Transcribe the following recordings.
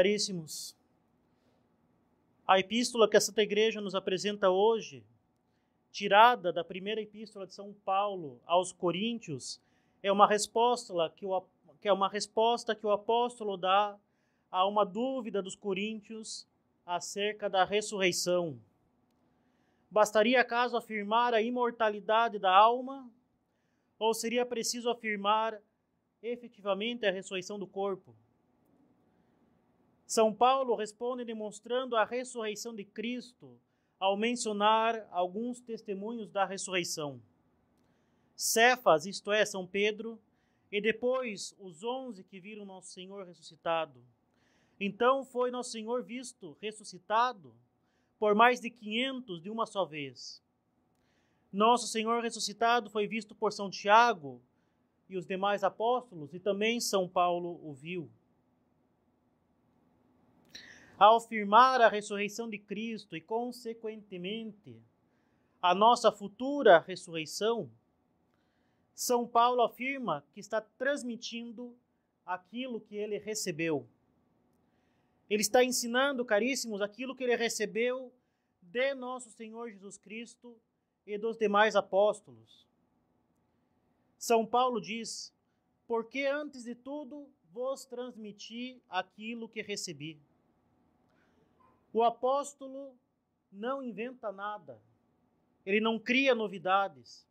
Caríssimos, a epístola que a Santa Igreja nos apresenta hoje, tirada da primeira epístola de São Paulo aos Coríntios, é uma resposta que o, que é uma resposta que o apóstolo dá a uma dúvida dos coríntios acerca da ressurreição. Bastaria acaso afirmar a imortalidade da alma? Ou seria preciso afirmar efetivamente a ressurreição do corpo? São Paulo responde demonstrando a ressurreição de Cristo ao mencionar alguns testemunhos da ressurreição. Cefas, isto é, São Pedro, e depois os onze que viram Nosso Senhor ressuscitado. Então foi Nosso Senhor visto ressuscitado por mais de quinhentos de uma só vez. Nosso Senhor ressuscitado foi visto por São Tiago e os demais apóstolos, e também São Paulo o viu. Ao afirmar a ressurreição de Cristo e, consequentemente, a nossa futura ressurreição, São Paulo afirma que está transmitindo aquilo que ele recebeu. Ele está ensinando, caríssimos, aquilo que ele recebeu de nosso Senhor Jesus Cristo e dos demais apóstolos. São Paulo diz: Porque antes de tudo vos transmiti aquilo que recebi. O apóstolo não inventa nada, ele não cria novidades,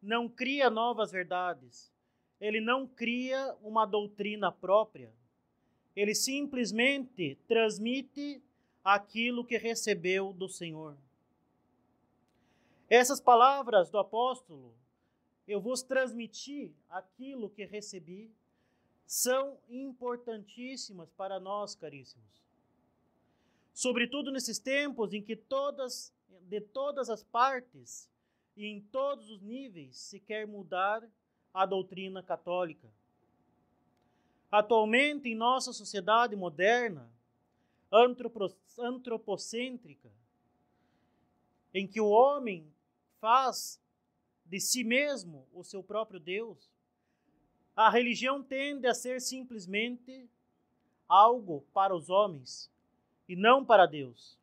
não cria novas verdades, ele não cria uma doutrina própria, ele simplesmente transmite aquilo que recebeu do Senhor. Essas palavras do apóstolo, eu vos transmiti aquilo que recebi, são importantíssimas para nós, caríssimos sobretudo nesses tempos em que todas, de todas as partes e em todos os níveis se quer mudar a doutrina católica. Atualmente, em nossa sociedade moderna, antropocêntrica, em que o homem faz de si mesmo o seu próprio Deus, a religião tende a ser simplesmente algo para os homens e não para Deus.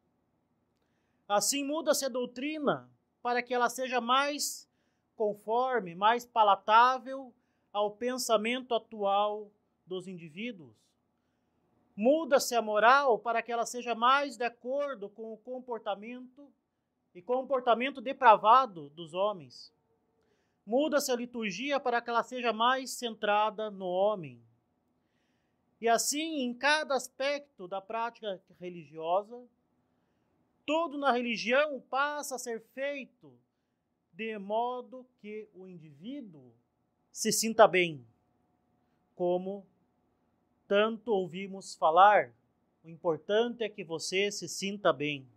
Assim muda-se a doutrina para que ela seja mais conforme, mais palatável ao pensamento atual dos indivíduos. Muda-se a moral para que ela seja mais de acordo com o comportamento e comportamento depravado dos homens. Muda-se a liturgia para que ela seja mais centrada no homem. E assim, em cada aspecto da prática religiosa, tudo na religião passa a ser feito de modo que o indivíduo se sinta bem, como tanto ouvimos falar. O importante é que você se sinta bem.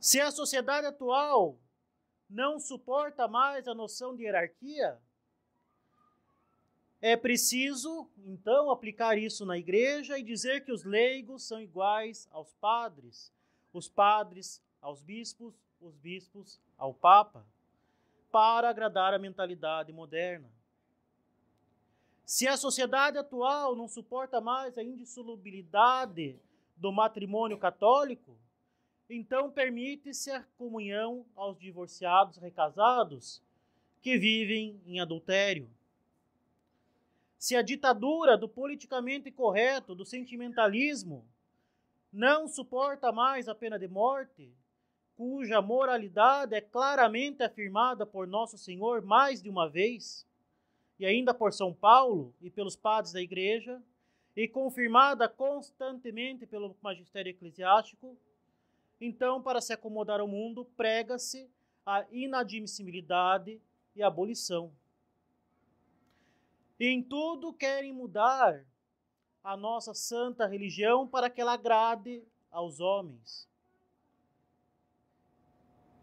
Se a sociedade atual não suporta mais a noção de hierarquia, é preciso, então, aplicar isso na igreja e dizer que os leigos são iguais aos padres, os padres aos bispos, os bispos ao papa, para agradar a mentalidade moderna. Se a sociedade atual não suporta mais a indissolubilidade do matrimônio católico, então permite-se a comunhão aos divorciados recasados que vivem em adultério se a ditadura do politicamente correto, do sentimentalismo, não suporta mais a pena de morte, cuja moralidade é claramente afirmada por Nosso Senhor mais de uma vez, e ainda por São Paulo e pelos padres da Igreja, e confirmada constantemente pelo magistério eclesiástico, então, para se acomodar ao mundo, prega-se a inadmissibilidade e a abolição. Em tudo querem mudar a nossa santa religião para que ela agrade aos homens.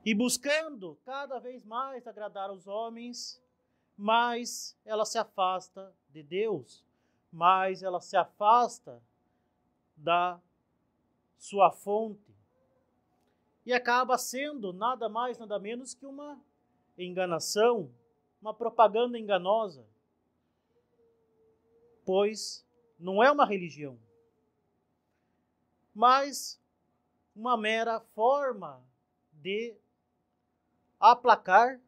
E buscando cada vez mais agradar aos homens, mais ela se afasta de Deus, mais ela se afasta da sua fonte. E acaba sendo nada mais, nada menos que uma enganação, uma propaganda enganosa pois não é uma religião, mas uma mera forma de aplacar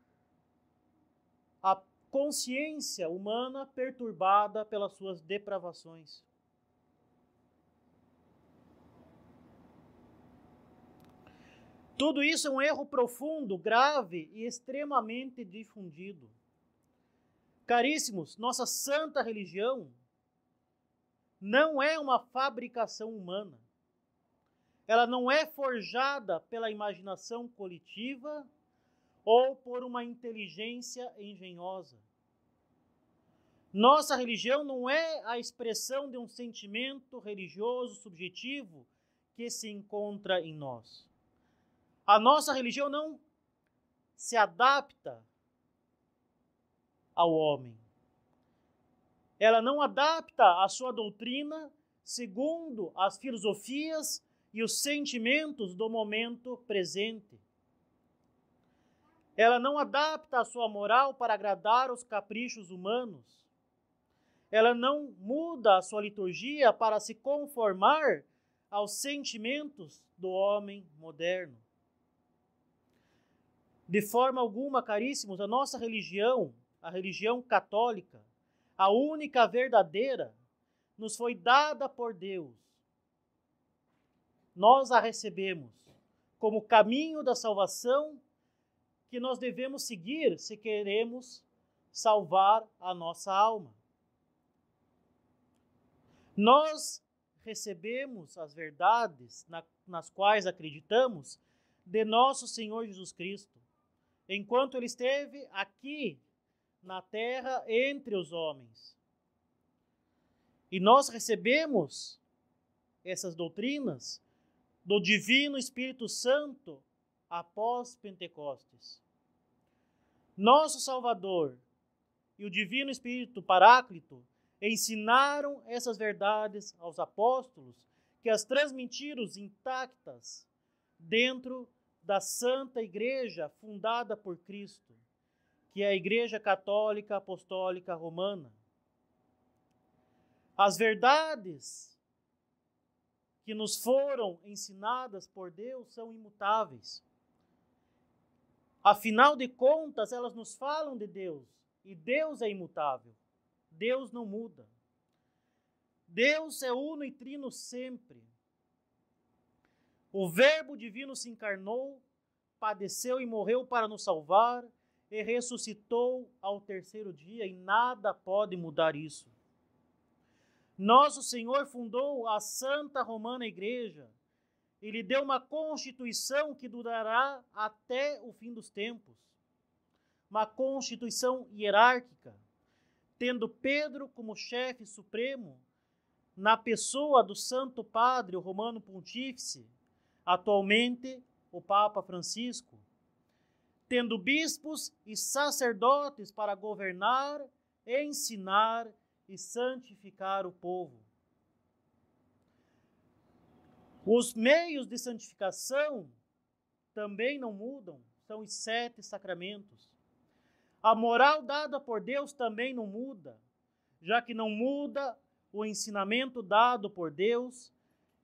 a consciência humana perturbada pelas suas depravações. Tudo isso é um erro profundo, grave e extremamente difundido. Caríssimos, nossa santa religião não é uma fabricação humana. Ela não é forjada pela imaginação coletiva ou por uma inteligência engenhosa. Nossa religião não é a expressão de um sentimento religioso subjetivo que se encontra em nós. A nossa religião não se adapta ao homem. Ela não adapta a sua doutrina segundo as filosofias e os sentimentos do momento presente. Ela não adapta a sua moral para agradar os caprichos humanos. Ela não muda a sua liturgia para se conformar aos sentimentos do homem moderno. De forma alguma, caríssimos, a nossa religião, a religião católica, a única verdadeira, nos foi dada por Deus nós a recebemos como caminho da salvação que nós devemos seguir se queremos salvar a nossa alma. Nós recebemos as verdades na, nas quais acreditamos de nosso Senhor Jesus Cristo, enquanto ele esteve aqui na terra entre os homens. E nós recebemos essas doutrinas do Divino Espírito Santo após Pentecostes. Nosso Salvador e o Divino Espírito Paráclito ensinaram essas verdades aos apóstolos, que as transmitiram intactas dentro da Santa Igreja fundada por Cristo, que é a Igreja Católica Apostólica Romana. As verdades que nos foram ensinadas por Deus são imutáveis. Afinal de contas, elas nos falam de Deus, e Deus é imutável. Deus não muda. Deus é uno e trino sempre. O Verbo divino se encarnou, padeceu e morreu para nos salvar, e ressuscitou ao terceiro dia, e nada pode mudar isso. Nosso Senhor fundou a Santa Romana Igreja. Ele deu uma constituição que durará até o fim dos tempos. Uma constituição hierárquica, tendo Pedro como chefe supremo, na pessoa do Santo Padre, o Romano Pontífice, atualmente o Papa Francisco, tendo bispos e sacerdotes para governar, ensinar e santificar o povo. Os meios de santificação também não mudam, são os sete sacramentos. A moral dada por Deus também não muda, já que não muda o ensinamento dado por Deus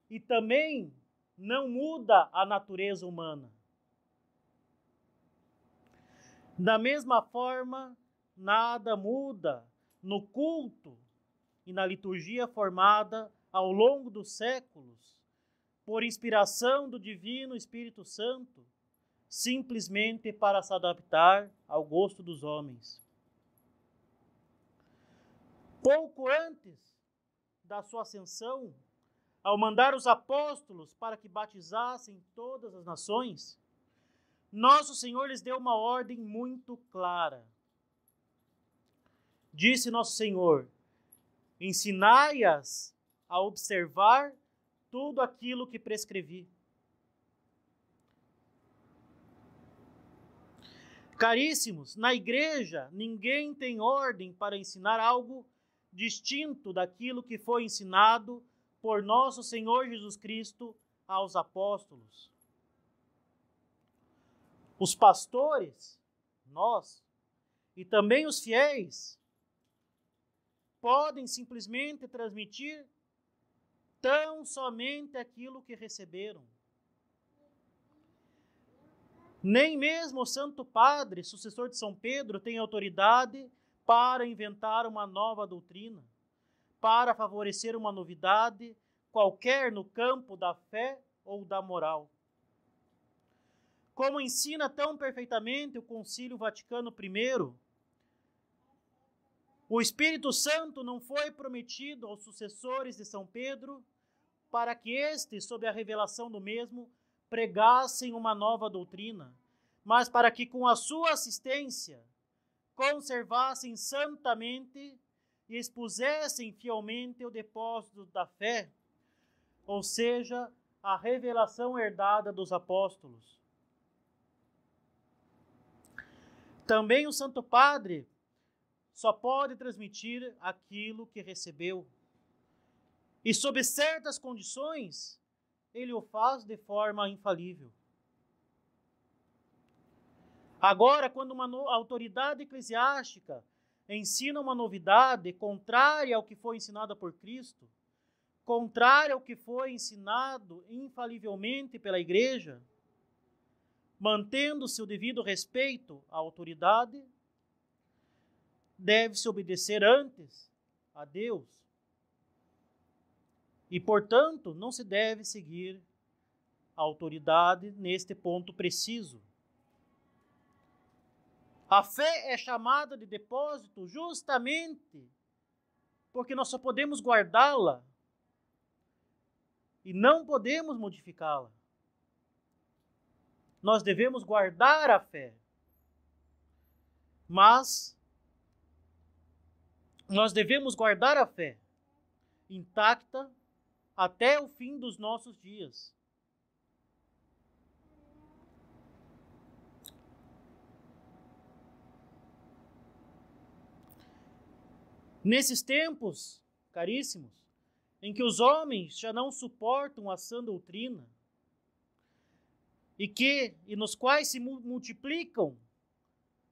e também não muda a natureza humana. Da mesma forma, nada muda no culto e na liturgia formada ao longo dos séculos, por inspiração do Divino Espírito Santo, simplesmente para se adaptar ao gosto dos homens. Pouco antes da sua ascensão, ao mandar os apóstolos para que batizassem todas as nações, nosso Senhor lhes deu uma ordem muito clara Disse nosso Senhor: Ensinai-as a observar tudo aquilo que prescrevi. Caríssimos, na igreja ninguém tem ordem para ensinar algo distinto daquilo que foi ensinado por nosso Senhor Jesus Cristo aos apóstolos. Os pastores, nós, e também os fiéis, podem simplesmente transmitir tão somente aquilo que receberam. Nem mesmo o Santo Padre, sucessor de São Pedro, tem autoridade para inventar uma nova doutrina, para favorecer uma novidade qualquer no campo da fé ou da moral. Como ensina tão perfeitamente o Concílio Vaticano I, o Espírito Santo não foi prometido aos sucessores de São Pedro para que estes, sob a revelação do mesmo, pregassem uma nova doutrina, mas para que com a sua assistência conservassem santamente e expusessem fielmente o depósito da fé, ou seja, a revelação herdada dos apóstolos. Também o Santo Padre só pode transmitir aquilo que recebeu. E sob certas condições, ele o faz de forma infalível. Agora, quando uma autoridade eclesiástica ensina uma novidade contrária ao que foi ensinado por Cristo, contrária ao que foi ensinado infalivelmente pela Igreja, mantendo-se o devido respeito à autoridade, deve-se obedecer antes a Deus. E, portanto, não se deve seguir a autoridade neste ponto preciso. A fé é chamada de depósito justamente porque nós só podemos guardá-la e não podemos modificá-la. Nós devemos guardar a fé. Mas nós devemos guardar a fé intacta até o fim dos nossos dias. Nesses tempos, caríssimos, em que os homens já não suportam a sã doutrina, e que e nos quais se multiplicam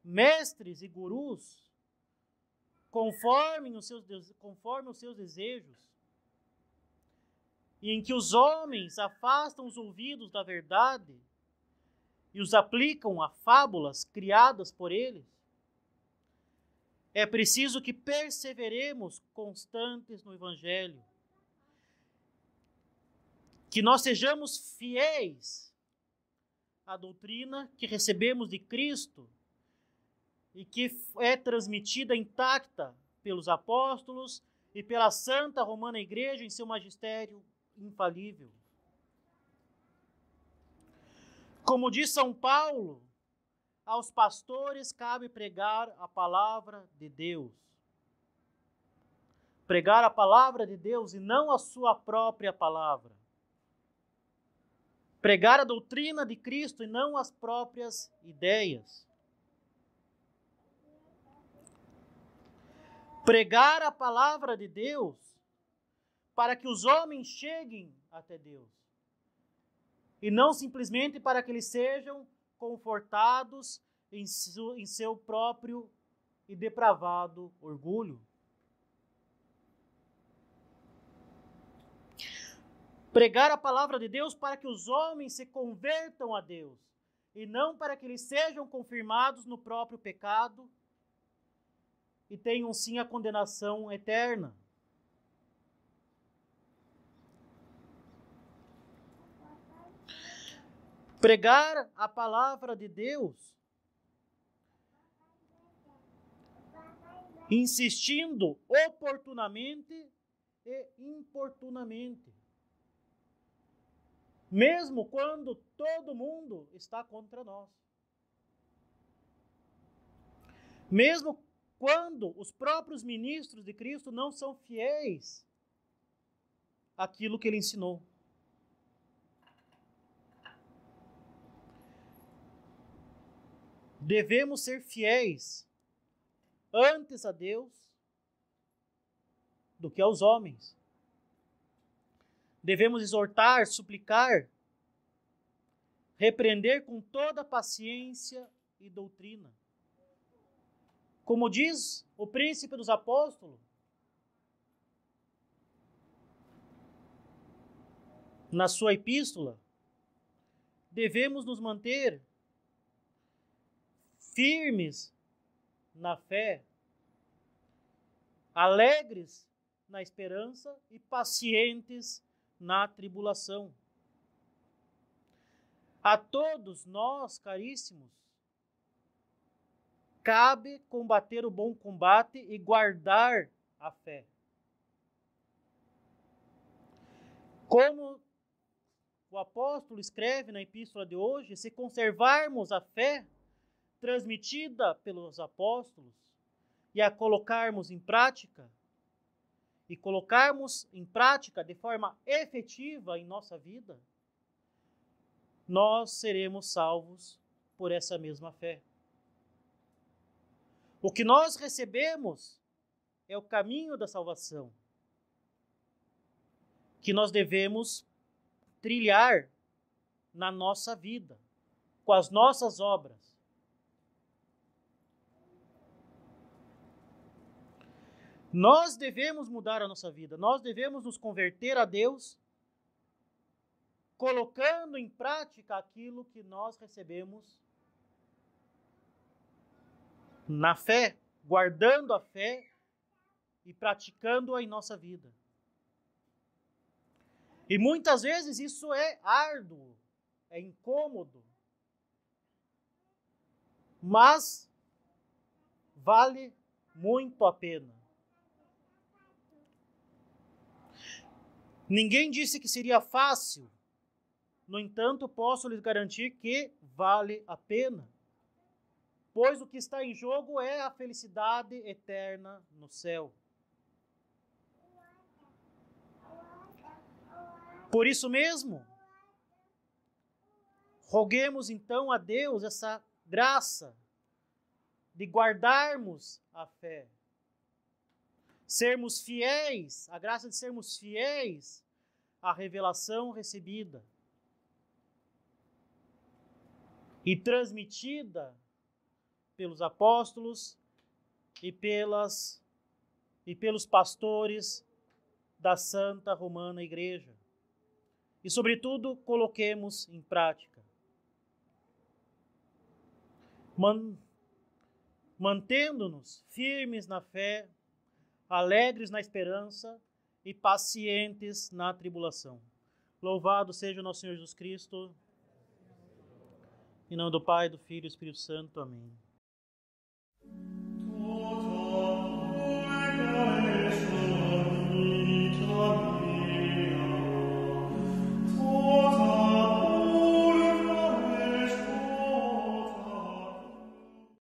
mestres e gurus conforme os seus conforme os seus desejos, e em que os homens afastam os ouvidos da verdade e os aplicam a fábulas criadas por eles, é preciso que perseveremos constantes no Evangelho. Que nós sejamos fiéis à doutrina que recebemos de Cristo e que é transmitida intacta pelos apóstolos e pela Santa Romana Igreja em seu magistério infalível. Como diz São Paulo, aos pastores cabe pregar a palavra de Deus. Pregar a palavra de Deus e não a sua própria palavra. Pregar a doutrina de Cristo e não as próprias ideias. Pregar a palavra de Deus para que os homens cheguem até Deus. E não simplesmente para que eles sejam confortados em, seu próprio e depravado orgulho. Pregar a palavra de Deus para que os homens se convertam a Deus e não para que eles sejam confirmados no próprio pecado e tenham sim a condenação eterna. Pregar a palavra de Deus, insistindo oportunamente e importunamente. Mesmo quando todo mundo está contra nós. Mesmo quando os próprios ministros de Cristo não são fiéis àquilo que ele ensinou. devemos ser fiéis antes a Deus do que aos homens. Devemos exortar, suplicar, repreender com toda paciência e doutrina. Como diz o príncipe dos apóstolos, na sua epístola, devemos nos manter firmes na fé, alegres na esperança e pacientes na tribulação. A todos nós, caríssimos, cabe combater o bom combate e guardar a fé. Como o apóstolo escreve na epístola de hoje, se conservarmos a fé transmitida pelos apóstolos e a colocarmos em prática, e colocarmos em prática de forma efetiva em nossa vida, nós seremos salvos por essa mesma fé. O que nós recebemos é o caminho da salvação, que nós devemos trilhar na nossa vida, com as nossas obras. Nós devemos mudar a nossa vida, nós devemos nos converter a Deus, colocando em prática aquilo que nós recebemos na fé, guardando a fé e praticando-a em nossa vida. E muitas vezes isso é árduo, é incômodo, mas vale muito a pena. Ninguém disse que seria fácil, no entanto, posso lhes garantir que vale a pena, pois o que está em jogo é a felicidade eterna no céu. Por isso mesmo, roguemos então a Deus essa graça de guardarmos a fé, sermos fiéis, a graça de sermos fiéis à revelação recebida e transmitida pelos apóstolos e pelas e pelos pastores da Santa Romana Igreja e, sobretudo, coloquemos em prática. Man, Mantendo-nos firmes na fé, alegres na esperança e pacientes na tribulação. Louvado seja o nosso Senhor Jesus Cristo. Em nome do Pai, do Filho e do Espírito Santo. Amém.